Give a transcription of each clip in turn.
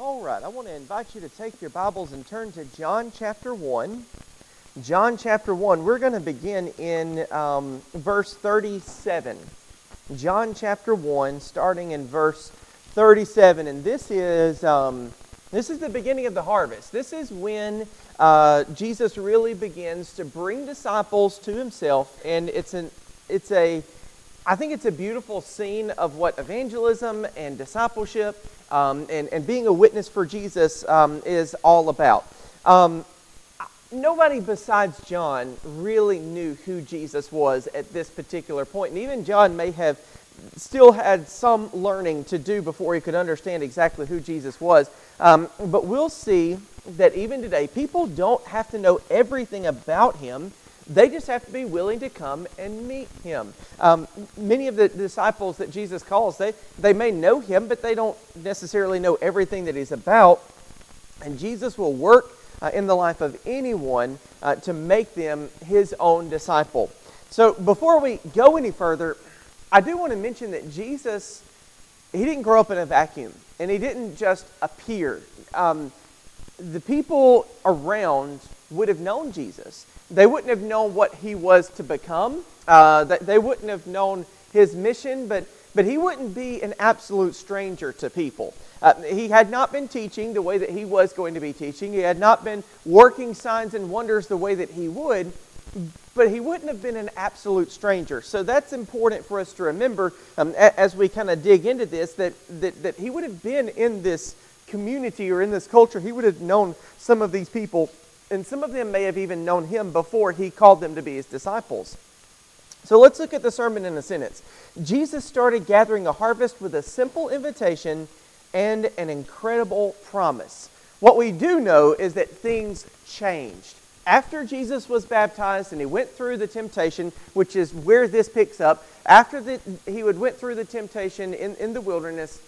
All right, I want to invite you to take your Bibles and turn to John chapter 1. John chapter 1, we're going to begin in um, verse 37. John chapter 1, starting in verse 37. And this is, um, this is the beginning of the harvest. This is when uh, Jesus really begins to bring disciples to himself. And it's, an, it's a, I think it's a beautiful scene of what evangelism and discipleship um, and, and being a witness for Jesus um, is all about. Um, nobody besides John really knew who Jesus was at this particular. And even John may have still had some learning to do before he could understand exactly who Jesus was. Um, but we'll see that even today, people don't have to know everything about him. They just have to be willing to come and meet him. Um, many of the disciples that Jesus calls, they, they may know him, but they don't necessarily know everything that he's about. And Jesus will work uh, in the life of anyone uh, to make them his own disciple. So before we go any further, I do want to mention that Jesus, he didn't grow up in a vacuum, and he didn't just appear. Um, the people around would have known Jesus. They wouldn't have known what he was to become. Uh, they wouldn't have known his mission, but, but he wouldn't be an absolute stranger to people. Uh, he had not been teaching the way that he was going to be teaching. He had not been working signs and wonders the way that he would, but he wouldn't have been an absolute stranger. So that's important for us to remember um, as we kind of dig into this that, that, that he would have been in this community or in this culture. He would have known some of these people, and some of them may have even known him before he called them to be his disciples. So let's look at the sermon in a sentence. Jesus started gathering a harvest with a simple invitation and an incredible promise. What we do know is that things changed. After Jesus was baptized and he went through the temptation, which is where this picks up, after the, he would went through the temptation in, in the wilderness,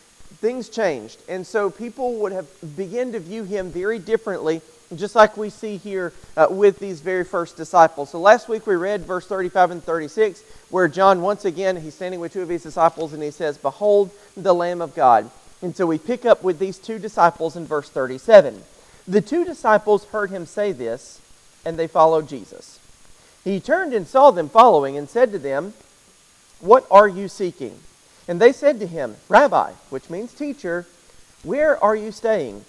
things changed. And so people would have begun to view him very differently, just like we see here uh, with these very first disciples. So last week we read verse 35 and 36, where John, once again, he's standing with two of his disciples and he says, Behold the Lamb of God. And so we pick up with these two disciples in verse 37. The two disciples heard him say this, and they followed Jesus. He turned and saw them following and said to them, What are you seeking? And they said to him, Rabbi, which means teacher, where are you staying?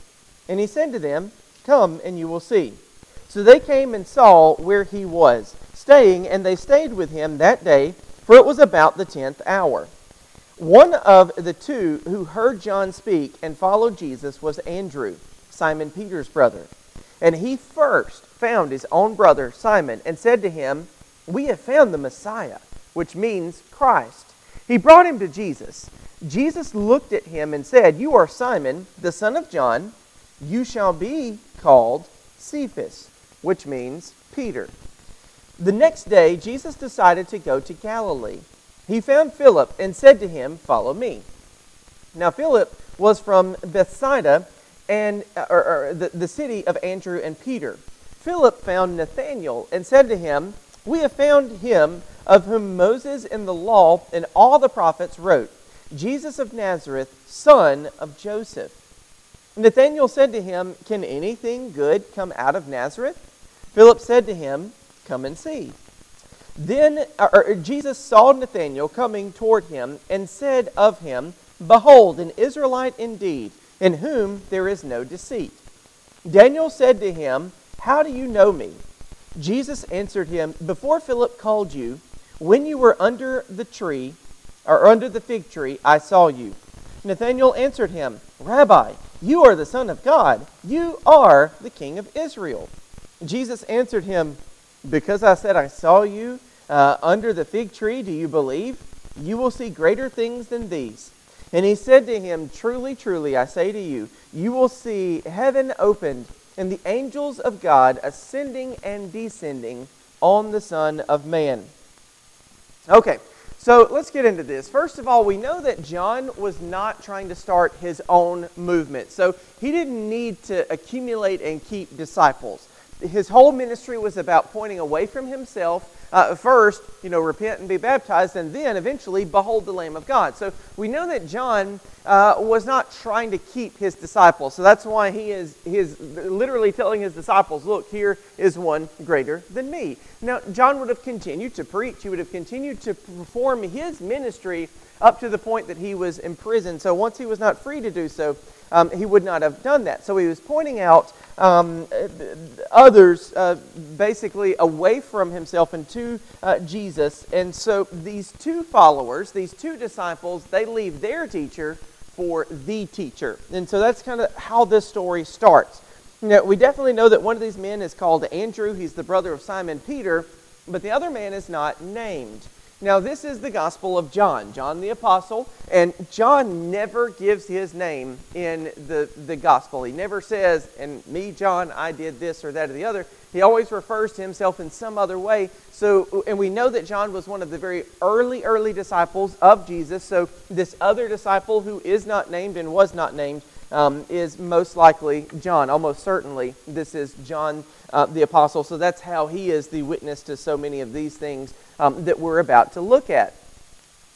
And he said to them, Come and you will see. So they came and saw where he was staying, and they stayed with him that day, for it was about the tenth hour. One of the two who heard John speak and followed Jesus was Andrew, Simon Peter's brother. And he first found his own brother Simon and said to him, We have found the Messiah, which means Christ. He brought him to Jesus. Jesus looked at him and said, You are Simon, the son of John. You shall be called Cephas, which means Peter. The next day, Jesus decided to go to Galilee. He found Philip and said to him, Follow me. Now, Philip was from Bethsaida, and, or, or the, the city of Andrew and Peter. Philip found Nathanael and said to him, We have found him of whom Moses in the law and all the prophets wrote, Jesus of Nazareth, son of Joseph. Nathanael said to him, Can anything good come out of Nazareth? Philip said to him, Come and see. Then or, Jesus saw Nathanael coming toward him and said of him, Behold, an Israelite indeed, in whom there is no deceit. Daniel said to him, How do you know me? Jesus answered him, Before Philip called you, when you were under the tree, or under the fig tree, I saw you. Nathanael answered him, Rabbi, you are the Son of God. You are the King of Israel. Jesus answered him, Because I said I saw you uh, under the fig tree, do you believe? You will see greater things than these. And he said to him, Truly, truly, I say to you, you will see heaven opened and the angels of God ascending and descending on the Son of Man. Okay, so let's get into this. First of all, we know that John was not trying to start his own movement. So he didn't need to accumulate and keep disciples. His whole ministry was about pointing away from himself. Uh, first, you know, repent and be baptized, and then eventually, behold the Lamb of God. So we know that John uh, was not trying to keep his disciples. So that's why he is, he is literally telling his disciples, look, here is one greater than me. Now, John would have continued to preach, he would have continued to perform his ministry up to the point that he was imprisoned. So once he was not free to do so, um, he would not have done that. So he was pointing out um, others uh, basically away from himself and to uh, Jesus. And so these two followers, these two disciples, they leave their teacher for the teacher. And so that's kind of how this story starts. Now, we definitely know that one of these men is called Andrew. He's the brother of Simon Peter, but the other man is not named. Now, this is the Gospel of John, John the Apostle, and John never gives his name in the, the Gospel. He never says, and me, John, I did this or that or the other. He always refers to himself in some other way. So, and we know that John was one of the very early, early disciples of Jesus. So, this other disciple who is not named and was not named um, is most likely John. Almost certainly, this is John uh, the Apostle. So, that's how he is the witness to so many of these things um, that we're about to look at.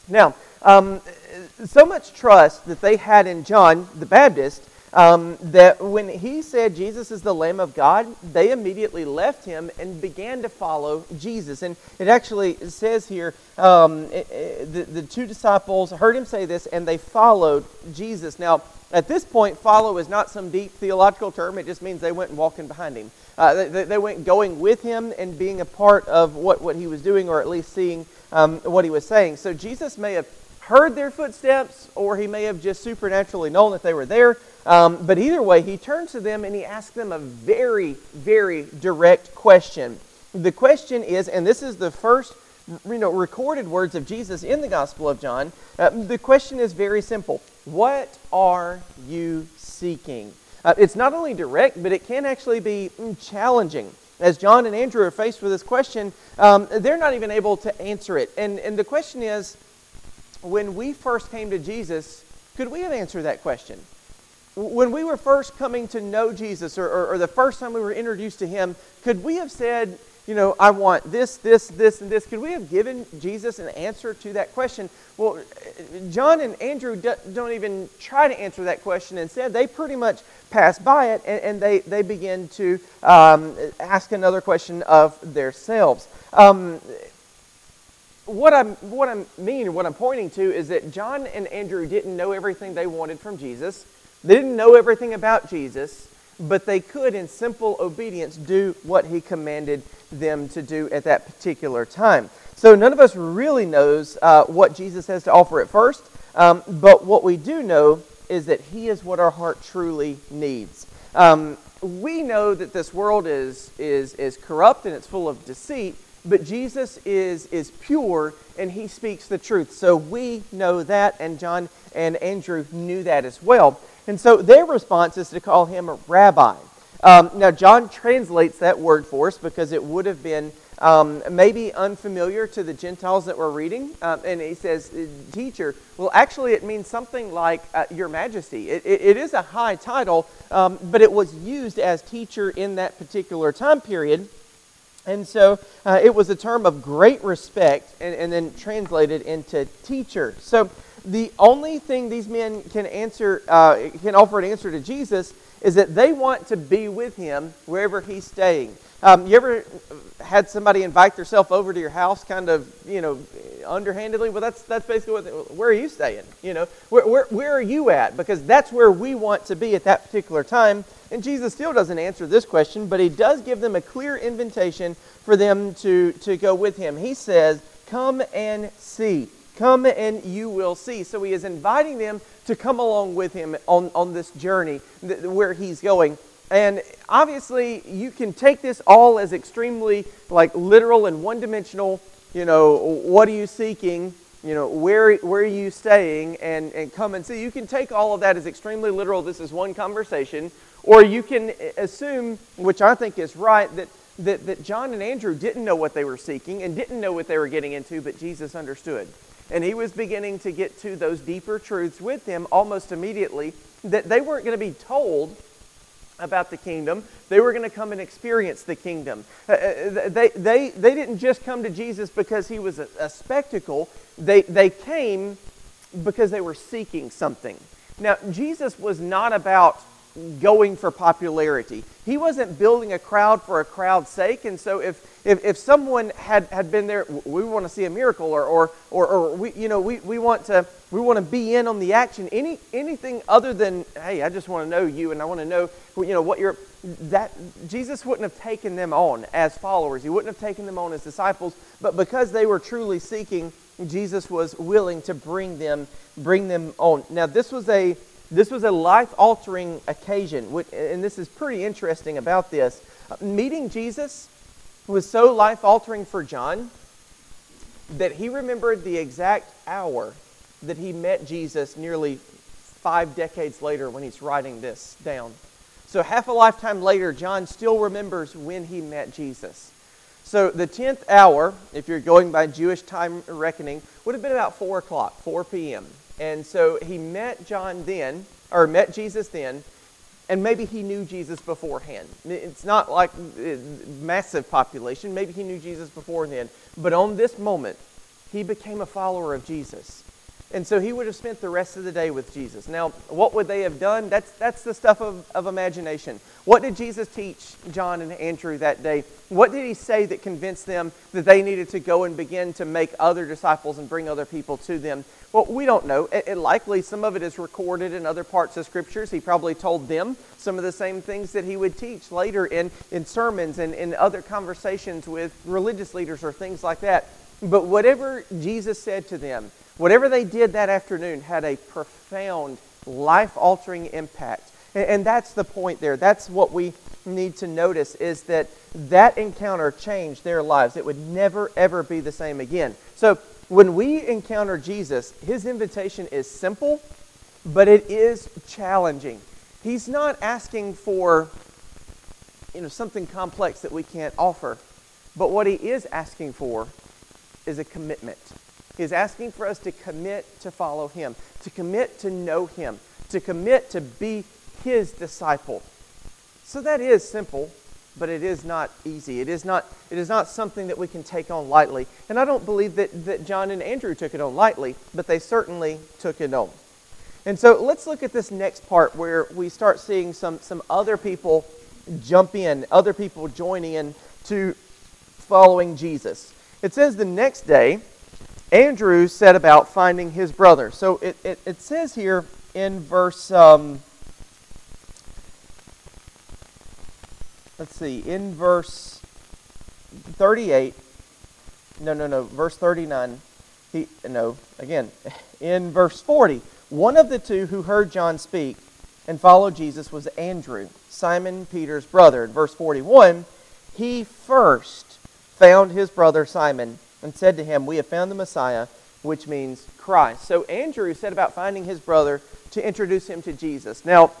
Now, um, so much trust that they had in John the Baptist um, that when he said Jesus is the Lamb of God, they immediately left him and began to follow Jesus. And it actually says here um, it, it, the, the two disciples heard him say this and they followed Jesus. Now, at this point, follow is not some deep theological term, it just means they went walking behind him. Uh, they, they, went going with him and being a part of what, what he was doing, or at least seeing um, what he was saying. So Jesus may have heard their footsteps, or he may have just supernaturally known that they were there. Um, but either way, he turns to them and he asks them a very, very direct question. The question is, and this is the first you know, recorded words of Jesus in the Gospel of John. Uh, the question is very simple What are you seeking? Uh, it's not only direct, but it can actually be mm, challenging. As John and Andrew are faced with this question, um, they're not even able to answer it. And, and the question is when we first came to Jesus, could we have answered that question? When we were first coming to know Jesus, or, or, or the first time we were introduced to him, could we have said, you know, I want this, this, this, and this. Could we have given Jesus an answer to that question? Well, John and Andrew don't even try to answer that question. Instead, they pretty much pass by it and, and they, they begin to um, ask another question of themselves. Um, what, I'm, what I mean, what I'm pointing to, is that John and Andrew didn't know everything they wanted from Jesus. They didn't know everything about Jesus but they could, in simple obedience, do what he commanded them to do at that particular time. So none of us really knows uh, what Jesus has to offer at first, um, but what we do know is that he is what our heart truly needs. Um, we know that this world is, is, is corrupt and it's full of deceit, but Jesus is, is pure and he speaks the truth. So we know that, and John and Andrew knew that as well. And so their response is to call him a rabbi. Um, now, John translates that word for us because it would have been um, maybe unfamiliar to the Gentiles that were reading. Um, and he says, uh, teacher. Well, actually, it means something like uh, your majesty. It, it, it is a high title, um, but it was used as teacher in that particular time period. And so uh, it was a term of great respect and, and then translated into teacher. So the only thing these men can answer, uh, can offer an answer to Jesus is that they want to be with him wherever he's staying. Um, you ever had somebody invite themselves over to your house, kind of, you know, underhandedly? Well, that's that's basically what. They, where are you staying? You know, where, where where are you at? Because that's where we want to be at that particular time. And Jesus still doesn't answer this question, but he does give them a clear invitation for them to to go with him. He says, "Come and see." Come and you will see. So he is inviting them to come along with him on, on this journey th- where he's going. And obviously, you can take this all as extremely like literal and one dimensional. You know, what are you seeking? You know, where, where are you staying? And, and come and see. You can take all of that as extremely literal. This is one conversation. Or you can assume, which I think is right, that, that, that John and Andrew didn't know what they were seeking and didn't know what they were getting into, but Jesus understood. And he was beginning to get to those deeper truths with them almost immediately that they weren't going to be told about the kingdom. They were going to come and experience the kingdom. Uh, uh, they, they, they didn't just come to Jesus because he was a, a spectacle, they, they came because they were seeking something. Now, Jesus was not about going for popularity. He wasn't building a crowd for a crowd's sake. And so if, if, if someone had, had been there, we want to see a miracle or, or, or, or we, you know, we, we, want to, we want to be in on the action. Any, anything other than, hey, I just want to know you and I want to know, you know, what you're, that, Jesus wouldn't have taken them on as followers. He wouldn't have taken them on as disciples. But because they were truly seeking, Jesus was willing to bring them, bring them on. Now, this was a this was a life altering occasion, and this is pretty interesting about this. Uh, meeting Jesus was so life altering for John that he remembered the exact hour that he met Jesus nearly five decades later when he's writing this down. So, half a lifetime later, John still remembers when he met Jesus. So, the 10th hour, if you're going by Jewish time reckoning, would have been about 4 o'clock, 4 p.m. And so he met John then, or met Jesus then, and maybe he knew Jesus beforehand. It's not like uh, massive population. Maybe he knew Jesus before then. But on this moment, he became a follower of Jesus. And so he would have spent the rest of the day with Jesus. Now, what would they have done? That's, that's the stuff of, of imagination. What did Jesus teach John and Andrew that day? What did he say that convinced them that they needed to go and begin to make other disciples and bring other people to them? Well, we don't know. It, it likely some of it is recorded in other parts of scriptures. He probably told them some of the same things that he would teach later in, in sermons and in other conversations with religious leaders or things like that. But whatever Jesus said to them, Whatever they did that afternoon had a profound, life altering impact. And, that's the point there. That's what we need to notice is that that encounter changed their lives. It would never, ever be the same again. So when we encounter Jesus, his invitation is simple, but it is challenging. He's not asking for you know, something complex that we can't offer, but what he is asking for is a commitment. He's asking for us to commit to follow Him, to commit to know Him, to commit to be His disciple. So that is simple, but it is not easy. It is not, it is not something that we can take on lightly. And I don't believe that, that John and Andrew took it on lightly, but they certainly took it on. And so let's look at this next part where we start seeing some, some other people jump in, other people joining in to following Jesus. It says the next day, Andrew set about finding his brother. So it, it, it says here in verse, um, let's see, in verse 38, no, no, no, verse 39, he, no, again, in verse 40, one of the two who heard John speak and followed Jesus was Andrew, Simon Peter's brother. In verse 41, he first found his brother Simon and said to him, We have found the Messiah, which means Christ. So Andrew set about finding his brother to introduce him to Jesus. Now,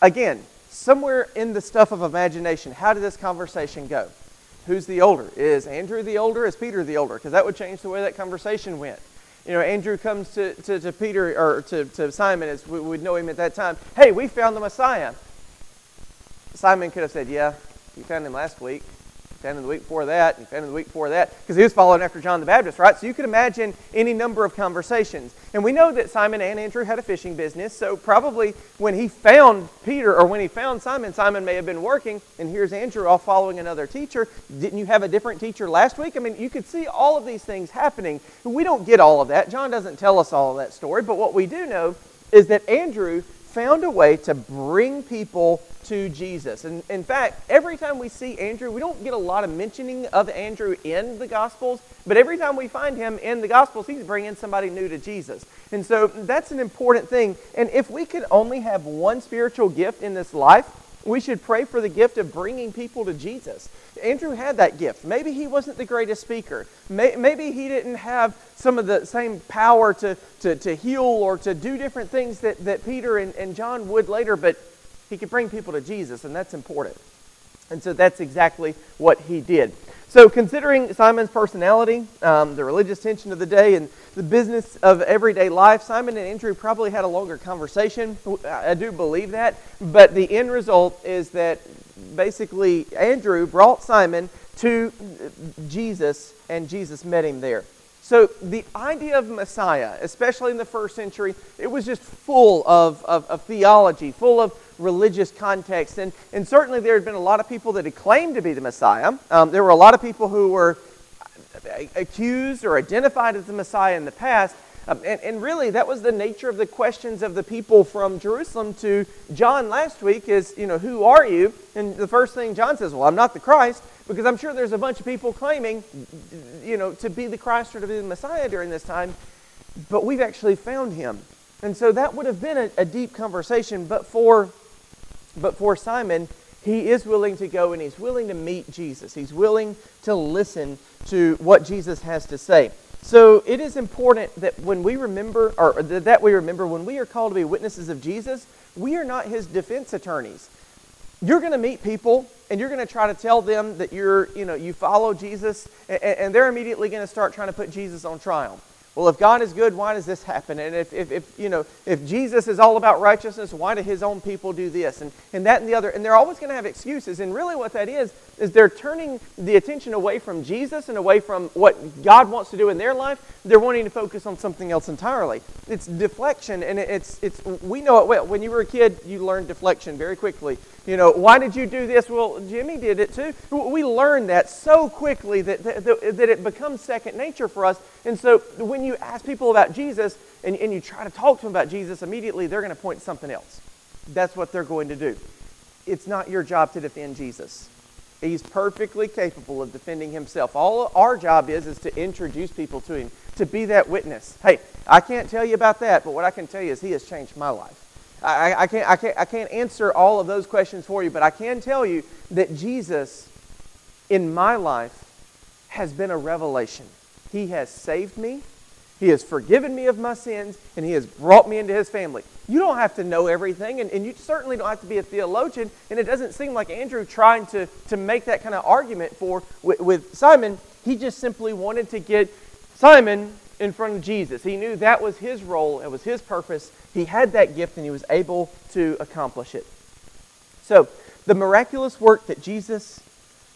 again, somewhere in the stuff of imagination, how did this conversation go? Who's the older? Is Andrew the older? Is Peter the older? Because that would change the way that conversation went. You know, Andrew comes to, to, to Peter, or to, to Simon, as we would know him at that time. Hey, we found the Messiah. Simon could have said, Yeah, you found him last week him the week before that, and him the week before that, because he was following after John the Baptist, right? So you could imagine any number of conversations. And we know that Simon and Andrew had a fishing business, so probably when he found Peter, or when he found Simon, Simon may have been working, and here's Andrew off following another teacher. Didn't you have a different teacher last week? I mean, you could see all of these things happening. We don't get all of that. John doesn't tell us all of that story, but what we do know is that Andrew found a way to bring people to Jesus. And in fact, every time we see Andrew, we don't get a lot of mentioning of Andrew in the Gospels, but every time we find him in the Gospels, he's bringing somebody new to Jesus. And so that's an important thing. And if we could only have one spiritual gift in this life, we should pray for the gift of bringing people to Jesus. Andrew had that gift. Maybe he wasn't the greatest speaker. Maybe he didn't have some of the same power to, to, to heal or to do different things that, that Peter and, and John would later, but he could bring people to Jesus, and that's important. And so that's exactly what he did. So, considering Simon's personality, um, the religious tension of the day, and the business of everyday life, Simon and Andrew probably had a longer conversation. I do believe that. But the end result is that basically Andrew brought Simon to Jesus, and Jesus met him there. So, the idea of Messiah, especially in the first century, it was just full of, of, of, theology, full of religious context. And, and certainly there had been a lot of people that had claimed to be the Messiah. Um, there were a lot of people who were accused or identified as the Messiah in the past. Um, and, and, really, that was the nature of the questions of the people from Jerusalem to John last week is, you know, who are you? And the first thing John says, well, I'm not the Christ, because I'm sure there's a bunch of people claiming, you know, to be the Christ or to be the Messiah during this time, but we've actually found him. And so that would have been a, a deep conversation, but for, but for Simon, he is willing to go and he's willing to meet Jesus. He's willing to listen to what Jesus has to say. So it is important that when we remember, or that we remember, when we are called to be witnesses of Jesus, we are not his defense attorneys. You're going to meet people and you're going to try to tell them that you're, you know, you follow Jesus, and, and they're immediately going to start trying to put Jesus on trial well, if God is good, why does this happen? And if, if, if, you know, if Jesus is all about righteousness, why do his own people do this? And, and that and the other. And they're always going to have excuses. And really what that is, is they're turning the attention away from Jesus and away from what God wants to do in their life. They're wanting to focus on something else entirely. It's deflection. And it's, it's, we know it well. When you were a kid, you learned deflection very quickly. You know, why did you do this? Well, Jimmy did it too. We learn that so quickly that, that, that it becomes second nature for us. And so when you ask people about Jesus and, and you try to talk to them about Jesus, immediately they're going to point something else. That's what they're going to do. It's not your job to defend Jesus. He's perfectly capable of defending himself. All our job is is to introduce people to him, to be that witness. Hey, I can't tell you about that, but what I can tell you is he has changed my life. I, I, can't, I, can't, I can't answer all of those questions for you, but I can tell you that Jesus in my life has been a revelation. He has saved me, He has forgiven me of my sins, and He has brought me into His family. You don't have to know everything, and, and you certainly don't have to be a theologian, and it doesn't seem like Andrew trying to, to make that kind of argument for with, with Simon. He just simply wanted to get Simon in front of Jesus. He knew that was his role, it was his purpose. He had that gift and he was able to accomplish it. So, the miraculous work that Jesus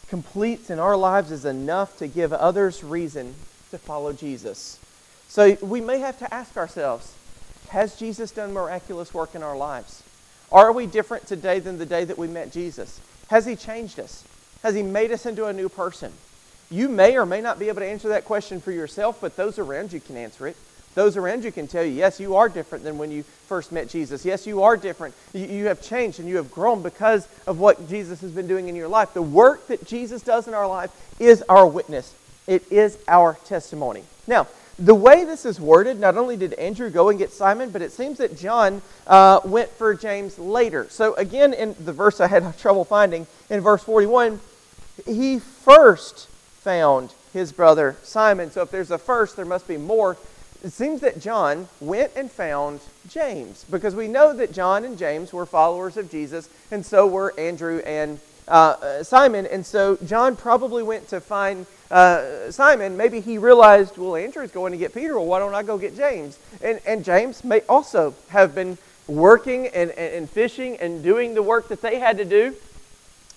completes in our lives is enough to give others reason to follow Jesus. So, we may have to ask ourselves Has Jesus done miraculous work in our lives? Are we different today than the day that we met Jesus? Has he changed us? Has he made us into a new person? You may or may not be able to answer that question for yourself, but those around you can answer it. Those around you can tell you, yes, you are different than when you first met Jesus. Yes, you are different. You, have changed and you have grown because of what Jesus has been doing in your life. The work that Jesus does in our life is our witness, it is our testimony. Now, the way this is worded, not only did Andrew go and get Simon, but it seems that John uh, went for James later. So, again, in the verse I had trouble finding, in verse 41, he first found his brother Simon. So if there's a first, there must be more. It seems that John went and found James because we know that John and James were followers of Jesus, and so were Andrew and uh, Simon. And so John probably went to find uh, Simon. Maybe he realized, well, Andrew's going to get Peter. Well, why don't I go get James? And, and James may also have been working and, and, and fishing and doing the work that they had to do.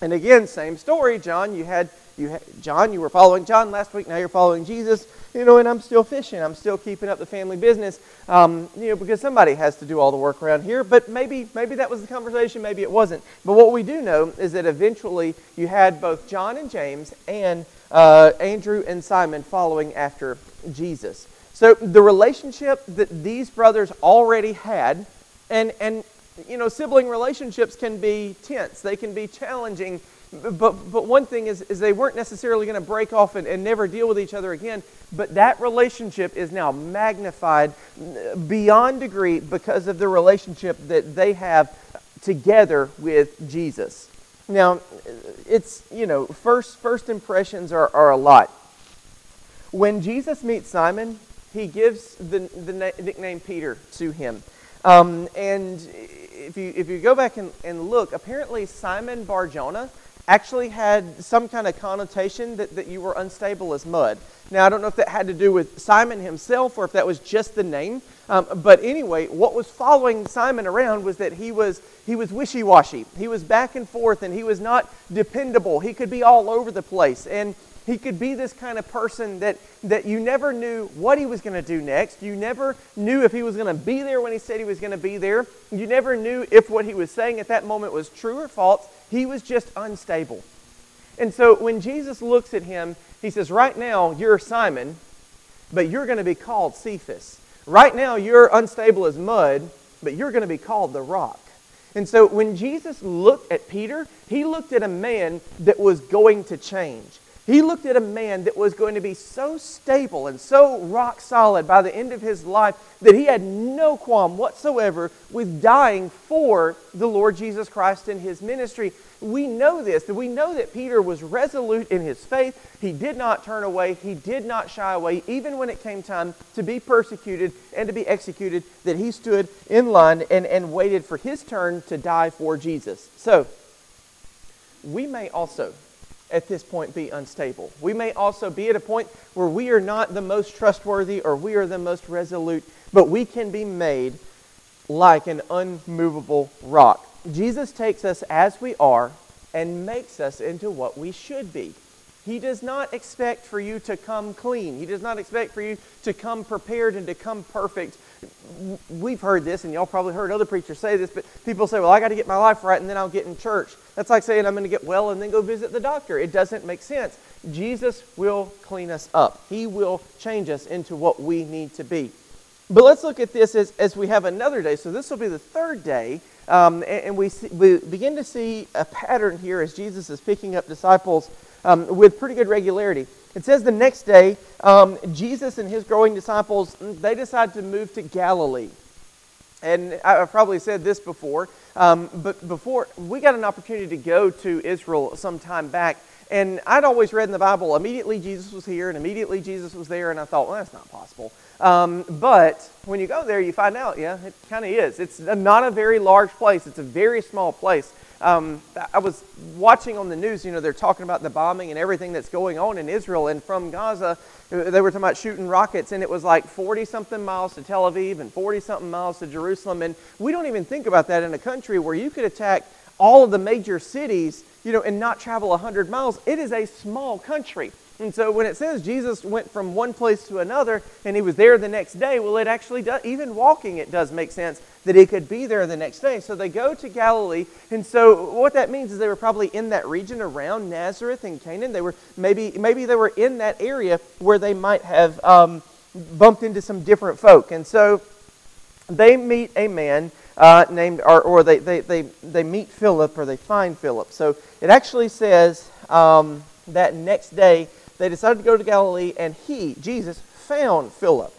And again, same story. John, you had you ha- John, you were following John last week. Now you're following Jesus. You know, and I'm still fishing. I'm still keeping up the family business. Um, you know, because somebody has to do all the work around here. But maybe, maybe that was the conversation. Maybe it wasn't. But what we do know is that eventually you had both John and James and uh, Andrew and Simon following after Jesus. So the relationship that these brothers already had, and and you know, sibling relationships can be tense. They can be challenging but, but one thing is, is they weren't necessarily going to break off and, and never deal with each other again. But that relationship is now magnified beyond degree because of the relationship that they have together with Jesus. Now, it's, you know, first, first impressions are, are a lot. When Jesus meets Simon, he gives the, the na- nickname Peter to him. Um, and if you, if you go back and, and look, apparently Simon Barjona actually had some kind of connotation that, that you were unstable as mud. Now, I don't know if that had to do with Simon himself or if that was just the name. Um, but anyway, what was following Simon around was that he was, he was wishy washy. He was back and forth and he was not dependable. He could be all over the place. And he could be this kind of person that, that you never knew what he was going to do next. You never knew if he was going to be there when he said he was going to be there. You never knew if what he was saying at that moment was true or false. He was just unstable. And so when Jesus looks at him, he says, Right now, you're Simon, but you're going to be called Cephas. Right now, you're unstable as mud, but you're going to be called the rock. And so when Jesus looked at Peter, he looked at a man that was going to change. He looked at a man that was going to be so stable and so rock solid by the end of his life that he had no qualm whatsoever with dying for the Lord Jesus Christ in his ministry. We know this, that we know that Peter was resolute in his faith. He did not turn away, he did not shy away, even when it came time to be persecuted and to be executed, that he stood in line and, and waited for his turn to die for Jesus. So, we may also at this point be unstable. We may also be at a point where we are not the most trustworthy or we are the most resolute, but we can be made like an unmovable rock. Jesus takes us as we are and makes us into what we should be. He does not expect for you to come clean. He does not expect for you to come prepared and to come perfect. We've heard this, and y'all probably heard other preachers say this, but people say, Well, I got to get my life right and then I'll get in church. That's like saying I'm going to get well and then go visit the doctor. It doesn't make sense. Jesus will clean us up, He will change us into what we need to be. But let's look at this as, as we have another day. So this will be the third day. Um, and, and we, see, we begin to see a pattern here as Jesus is picking up disciples um, with pretty good regularity. It says the next day, um, Jesus and his growing disciples, they decide to move to Galilee. And I've probably said this before, um, but before we got an opportunity to go to Israel some time back, and I'd always read in the Bible, immediately Jesus was here and immediately Jesus was there, and I thought, well, that's not possible. Um, but when you go there, you find out, yeah, it kind of is. It's not a very large place, it's a very small place. Um, I was watching on the news, you know, they're talking about the bombing and everything that's going on in Israel. And from Gaza, they were talking about shooting rockets, and it was like 40 something miles to Tel Aviv and 40 something miles to Jerusalem. And we don't even think about that in a country where you could attack all of the major cities, you know, and not travel 100 miles. It is a small country. And so when it says Jesus went from one place to another and he was there the next day, well, it actually does, even walking, it does make sense that he could be there the next day. So they go to Galilee. And so what that means is they were probably in that region around Nazareth and Cana. They were maybe, maybe they were in that area where they might have um, bumped into some different folk. And so they meet a man uh, named, or, or they, they, they, they meet Philip or they find Philip. So it actually says um, that next day, they decided to go to Galilee, and he, Jesus, found Philip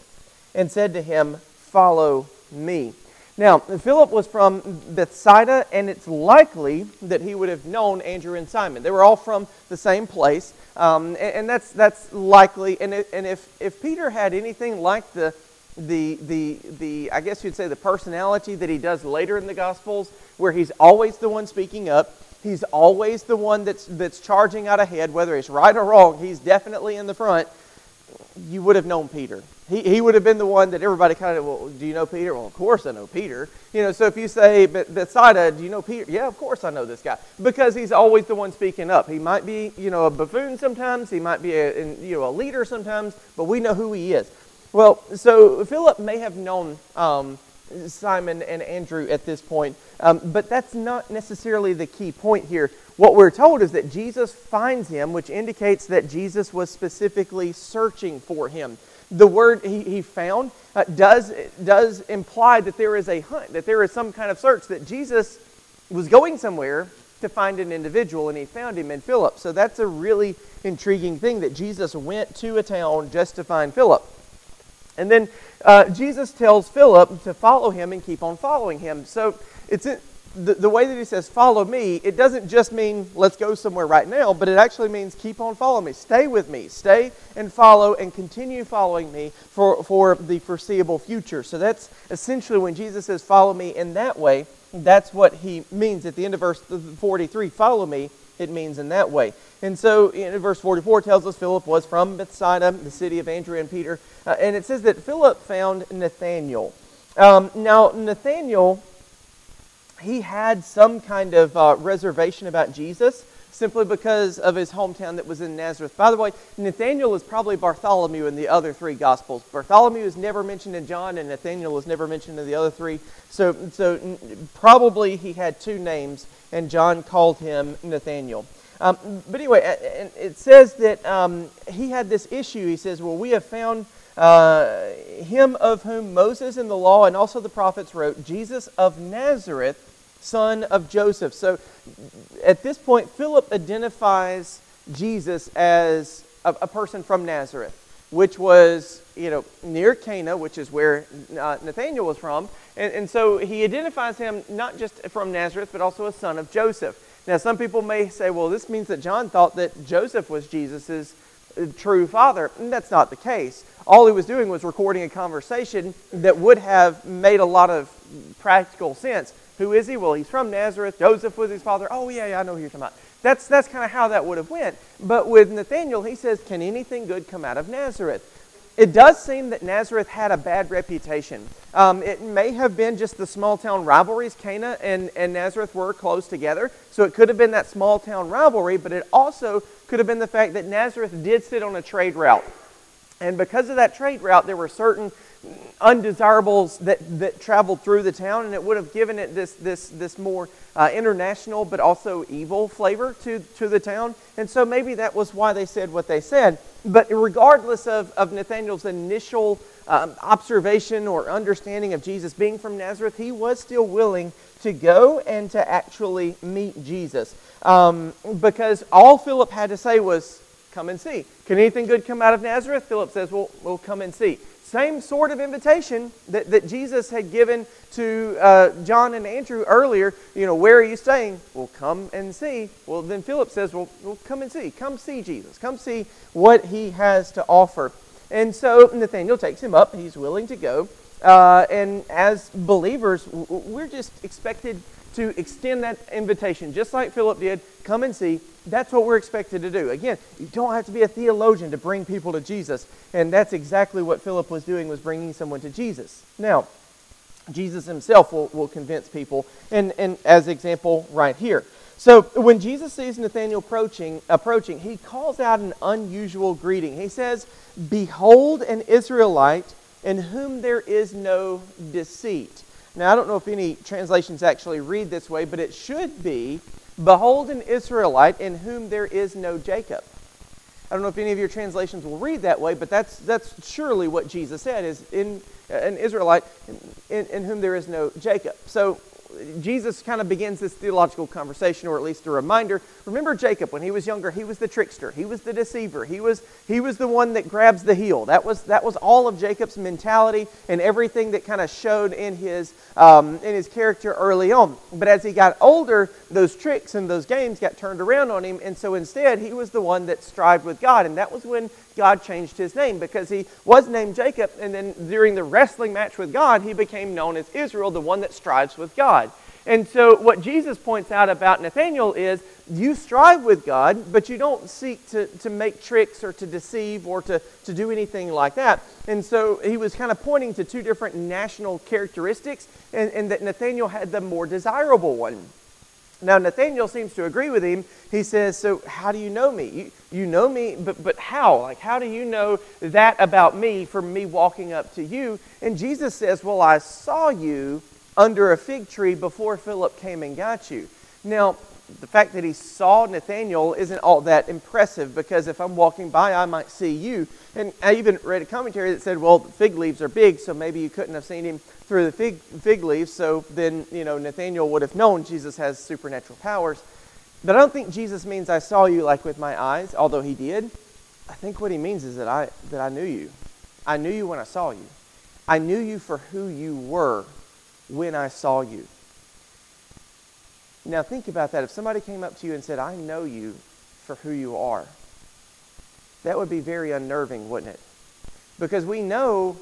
and said to him, Follow me. Now, Philip was from Bethsaida, and it's likely that he would have known Andrew and Simon. They were all from the same place, um, and, and, that's, that's likely. And, it, and if, if Peter had anything like the, the, the, the, I guess you'd say, the personality that he does later in the Gospels, where he's always the one speaking up, He's always the one that's, that's charging out ahead, whether it's right or wrong. He's definitely in the front. You would have known Peter. He, he would have been the one that everybody kind of, well, do you know Peter? Well, of course I know Peter. You know, so if you say but Bethsaida, do you know Peter? Yeah, of course I know this guy. Because he's always the one speaking up. He might be, you know, a buffoon sometimes. He might be, a, you know, a leader sometimes. But we know who he is. Well, so Philip may have known um, Simon and Andrew at this point. Um, but that's not necessarily the key point here. What we're told is that Jesus finds him, which indicates that Jesus was specifically searching for him. The word he, he found uh, does, does imply that there is a hunt, that there is some kind of search, that Jesus was going somewhere to find an individual, and he found him in Philip. So that's a really intriguing thing that Jesus went to a town just to find Philip. And then uh, Jesus tells Philip to follow him and keep on following him. So it's in, the, the way that he says, follow me, it doesn't just mean let's go somewhere right now, but it actually means keep on following me. Stay with me. Stay and follow and continue following me for, for the foreseeable future. So that's essentially when Jesus says, follow me in that way, that's what he means at the end of verse 43 follow me it means in that way. And so in verse 44 tells us philip was from bethsaida the city of andrew and peter uh, and it says that philip found nathanael. Um, now nathanael he had some kind of uh, reservation about jesus simply because of his hometown that was in Nazareth. By the way, Nathaniel is probably Bartholomew in the other three Gospels. Bartholomew is never mentioned in John, and Nathaniel is never mentioned in the other three. So, so probably he had two names, and John called him Nathaniel. Um, but anyway, it says that um, he had this issue. He says, Well, we have found uh, him of whom Moses in the law and also the prophets wrote, Jesus of Nazareth son of Joseph. So at this point, Philip identifies Jesus as a, a person from Nazareth, which was, you know, near Cana, which is where uh, Nathanael was from. And, and so he identifies him not just from Nazareth, but also a son of Joseph. Now, some people may say, well, this means that John thought that Joseph was Jesus' uh, true father. And that's not the case. All he was doing was recording a conversation that would have made a lot of practical sense who is he? Well, he's from Nazareth. Joseph was his father. Oh, yeah, yeah, I know who you're talking about. That's, that's kind of how that would have went. But with Nathaniel, he says, can anything good come out of Nazareth? It does seem that Nazareth had a bad reputation. Um, it may have been just the small town rivalries. Cana and, and Nazareth were close together, so it could have been that small town rivalry, but it also could have been the fact that Nazareth did sit on a trade route. And because of that trade route, there were certain undesirables that, that traveled through the town, and it would have given it this, this, this more uh, international but also evil flavor to, to the town. And so maybe that was why they said what they said. But regardless of, of Nathaniel's initial um, observation or understanding of Jesus being from Nazareth, he was still willing to go and to actually meet Jesus. Um, because all Philip had to say was, Come and see. Can anything good come out of Nazareth? Philip says, Well, we'll come and see. Same sort of invitation that, that Jesus had given to uh, John and Andrew earlier. You know, where are you staying? Well, come and see. Well, then Philip says, well, well, come and see. Come see Jesus. Come see what he has to offer. And so Nathaniel takes him up. He's willing to go. Uh, and as believers, we're just expected to extend that invitation, just like Philip did. Come and see. That's what we're expected to do. Again, you don't have to be a theologian to bring people to Jesus, and that's exactly what Philip was doing was bringing someone to Jesus. Now, Jesus himself will, will convince people, and, and as example right here. So when Jesus sees Nathanael approaching, approaching, he calls out an unusual greeting. He says, Behold an Israelite in whom there is no deceit. Now, I don't know if any translations actually read this way, but it should be Behold an Israelite in whom there is no Jacob. I don't know if any of your translations will read that way, but that's, that's surely what Jesus said is in an Israelite in, in, in whom there is no Jacob. So Jesus kind of begins this theological conversation, or at least a reminder. Remember Jacob when he was younger? He was the trickster. He was the deceiver. He was he was the one that grabs the heel. That was that was all of Jacob's mentality and everything that kind of showed in his um, in his character early on. But as he got older, those tricks and those games got turned around on him, and so instead he was the one that strived with God, and that was when God changed his name because he was named Jacob, and then during the wrestling match with God, he became known as Israel, the one that strives with God. And so, what Jesus points out about Nathaniel is you strive with God, but you don't seek to, to make tricks or to deceive or to, to do anything like that. And so, he was kind of pointing to two different national characteristics, and, and that Nathaniel had the more desirable one. Now, Nathaniel seems to agree with him. He says, So, how do you know me? You, you know me, but, but how? Like, how do you know that about me from me walking up to you? And Jesus says, Well, I saw you under a fig tree before Philip came and got you. Now, the fact that he saw Nathaniel isn't all that impressive because if I'm walking by, I might see you. And I even read a commentary that said, well, fig leaves are big, so maybe you couldn't have seen him through the fig, fig leaves. So then, you know, Nathaniel would have known Jesus has supernatural powers. But I don't think Jesus means I saw you like with my eyes, although he did. I think what he means is that I, that I knew you. I knew you when I saw you. I knew you for who you were when I saw you. Now, think about that. If somebody came up to you and said, I know you for who you are, that would be very unnerving, wouldn't it? Because we know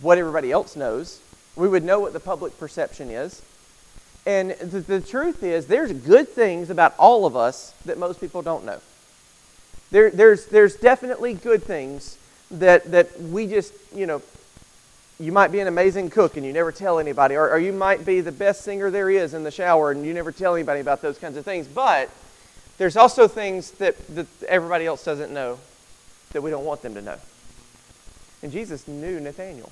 what everybody else knows. We would know what the public perception is. And the, the truth is, there's good things about all of us that most people don't know. There, there's, there's definitely good things that, that we just, you know, you might be an amazing cook and you never tell anybody, or, or you might be the best singer there is in the shower and you never tell anybody about those kinds of things. But there's also things that, that everybody else doesn't know that we don't want them to know. And Jesus knew Nathaniel.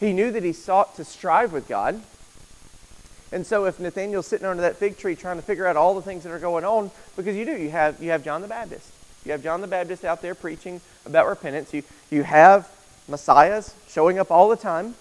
He knew that he sought to strive with God. And so if Nathaniel's sitting under that fig tree trying to figure out all the things that are going on, because you do, you have, you have John the Baptist. You have John the Baptist out there preaching about repentance. You, you have messiahs showing up all the time.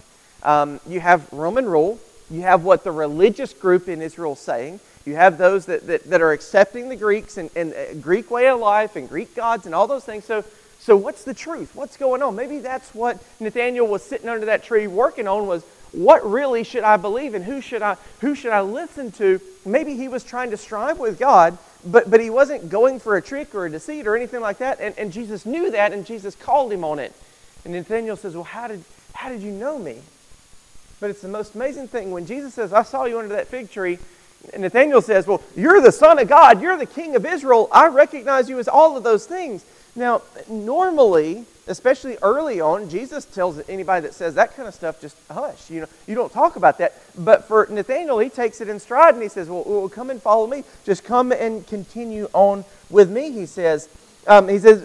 Um, you have Roman rule. You have what the religious group in Israel is saying. You have those that, that, that are accepting the Greeks and, and uh, Greek way of life and Greek gods and all those things. So, so what's the truth? What's going on? Maybe that's what Nathaniel was sitting under that tree working on was what really should I believe and who should I who should I listen to? Maybe he was trying to strive with God, but but he wasn't going for a trick or a deceit or anything like that. And, and Jesus knew that and Jesus called him on it. And Nathaniel says, Well, how did how did you know me? But it's the most amazing thing when Jesus says, I saw you under that fig tree. And Nathaniel says, Well, you're the Son of God. You're the King of Israel. I recognize you as all of those things. Now, normally, especially early on, Jesus tells anybody that says that kind of stuff, just hush. You know, you don't talk about that. But for Nathaniel, he takes it in stride and he says, well, well come and follow me. Just come and continue on with me, he says. Um, he says,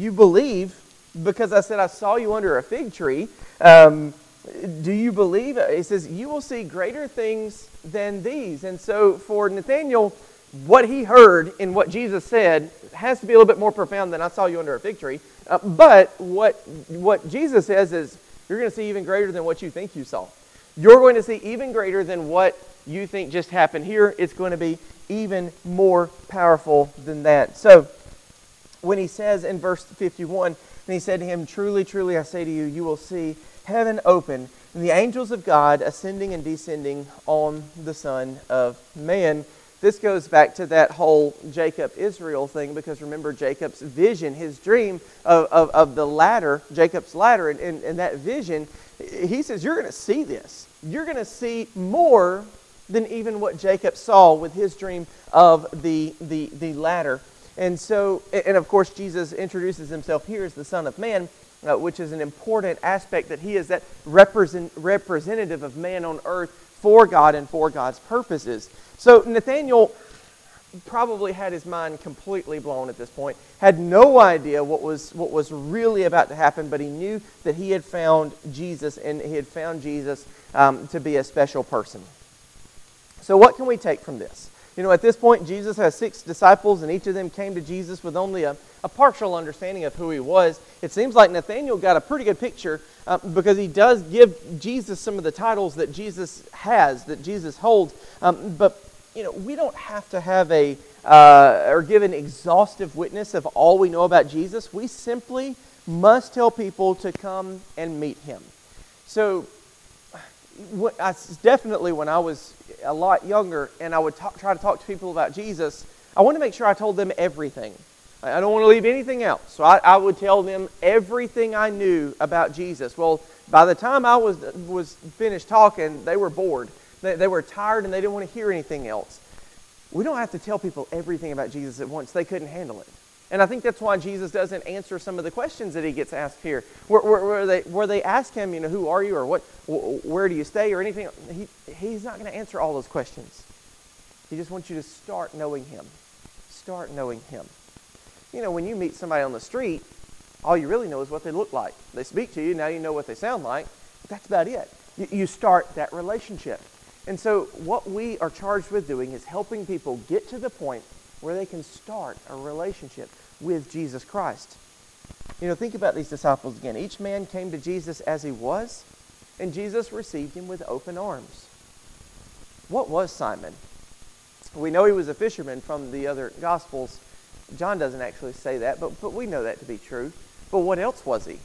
you believe because I said I saw you under a fig tree. Um, do you believe? He says, you will see greater things than these. And so for Nathaniel, what he heard in what Jesus said has to be a little bit more profound than I saw you under a fig tree. Uh, but what, what Jesus says is, you're going to see even greater than what you think you saw. You're going to see even greater than what you think just happened here. It's going to be even more powerful than that. So, when he says in verse 51, and he said to him, Truly, truly, I say to you, you will see heaven open and the angels of God ascending and descending on the Son of Man. This goes back to that whole Jacob Israel thing because remember Jacob's vision, his dream of, of, of the ladder, Jacob's ladder, and, and, and that vision, he says, You're going to see this. You're going to see more than even what Jacob saw with his dream of the, the, the ladder. And so, and of course, Jesus introduces himself here as the Son of Man, uh, which is an important aspect that he is that represent, representative of man on earth for God and for God's purposes. So Nathaniel probably had his mind completely blown at this point, had no idea what was, what was really about to happen, but he knew that he had found Jesus and he had found Jesus um, to be a special person. So, what can we take from this? You know, at this point, Jesus has six disciples, and each of them came to Jesus with only a, a partial understanding of who he was. It seems like Nathaniel got a pretty good picture uh, because he does give Jesus some of the titles that Jesus has, that Jesus holds. Um, but, you know, we don't have to have a, uh, or give an exhaustive witness of all we know about Jesus. We simply must tell people to come and meet him. So, I, definitely when I was a lot younger and I would talk, try to talk to people about Jesus, I wanted to make sure I told them everything. I don't want to leave anything out. So I, I, would tell them everything I knew about Jesus. Well, by the time I was, was finished talking, they were bored. They, they were tired and they didn't want to hear anything else. We don't have to tell people everything about Jesus at once. They couldn't handle it. And I think that's why Jesus doesn't answer some of the questions that he gets asked here, where, where, where they, where they ask him, you know, who are you or what, where do you stay or anything. He, he's not going to answer all those questions. He just wants you to start knowing him. Start knowing him. You know, when you meet somebody on the street, all you really know is what they look like. They speak to you, now you know what they sound like. That's about it. You, you start that relationship. And so, what we are charged with doing is helping people get to the point where they can start a relationship with Jesus Christ. You know, think about these disciples again. Each man came to Jesus as he was, and Jesus received him with open arms. What was Simon? We know he was a fisherman from the other Gospels. John doesn't actually say that, but, but we know that to be true. But what else was he?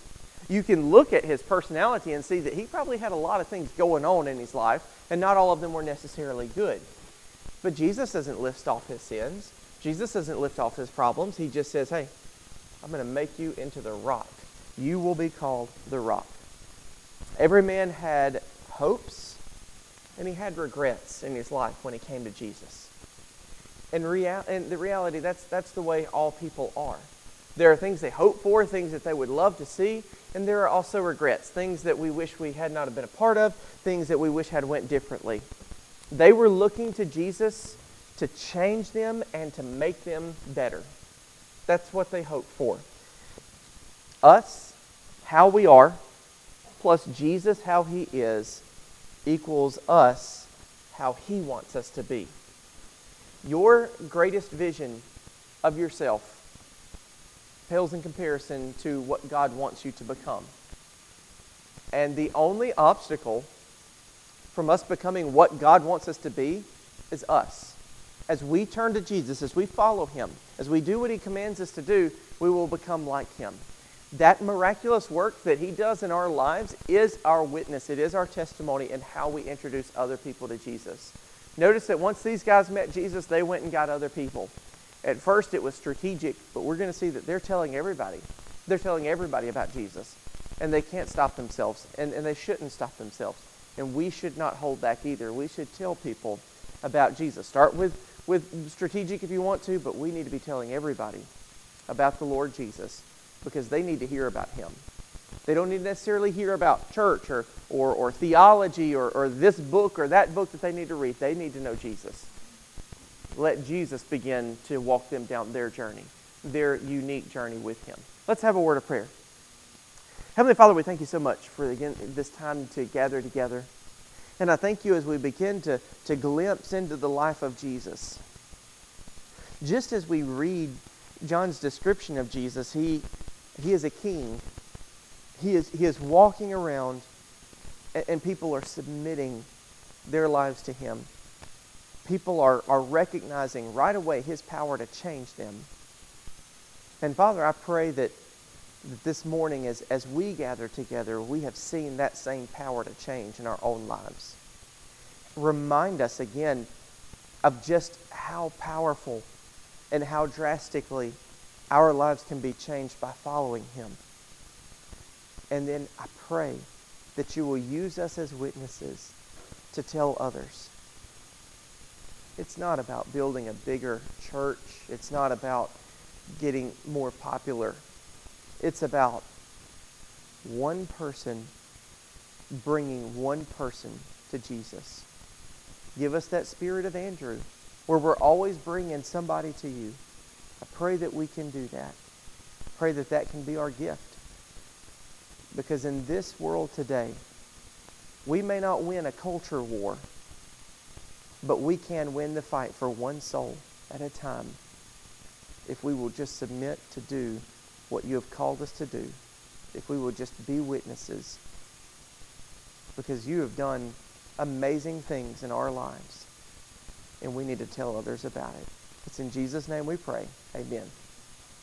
You can look at his personality and see that he probably had a lot of things going on in his life, and not all of them were necessarily good. But Jesus doesn't list off his sins. Jesus doesn't lift off his problems. He just says, hey, I'm going to make you into the rock. You will be called the rock. Every man had hopes and he had regrets in his life when he came to Jesus. And, and the reality, that's, that's the way all people are. There are things they hope for, things that they would love to see, and there are also regrets, things that we wish we had not been a part of, things that we wish had went differently. They were looking to Jesus to change them and to make them better. That's what they hope for. Us, how we are, plus Jesus, how he is, equals us, how he wants us to be. Your greatest vision of yourself pales in comparison to what God wants you to become. And the only obstacle from us becoming what God wants us to be is us. As we turn to Jesus, as we follow him, as we do what he commands us to do, we will become like him. That miraculous work that he does in our lives is our witness. It is our testimony in how we introduce other people to Jesus. Notice that once these guys met Jesus, they went and got other people. At first, it was strategic, but we're going to see that they're telling everybody. They're telling everybody about Jesus. And they can't stop themselves, and, and they shouldn't stop themselves. And we should not hold back either. We should tell people about Jesus. Start with, with strategic if you want to, but we need to be telling everybody about the Lord Jesus because they need to hear about him. They don't need to necessarily hear about church or, or, or theology or, or this book or that book that they need to read. They need to know Jesus let Jesus begin to walk them down their journey, their unique journey with Him. Let's have a word of prayer. Heavenly Father, we thank you so much for again this time to gather together. And I thank you as we begin to, to glimpse into the life of Jesus. Just as we read John's description of Jesus, he, he is a king. He is, he is walking around, and, and people are submitting their lives to him people are, are recognizing right away his power to change them. And Father, I pray that, that this morning, as, as we gather together, we have seen that same power to change in our own lives. Remind us again of just how powerful and how drastically our lives can be changed by following him. And then I pray that you will use us as witnesses to tell others it's not about building a bigger church. It's not about getting more popular. It's about one person bringing one person to Jesus. Give us that spirit of Andrew where we're always bringing somebody to you. I pray that we can do that. Pray that that can be our gift. Because in this world today, we may not win a culture war, but we can win the fight for one soul at a time if we will just submit to do what you have called us to do, if we will just be witnesses, because you have done amazing things in our lives, and we need to tell others about it. It's in Jesus' name we pray. Amen.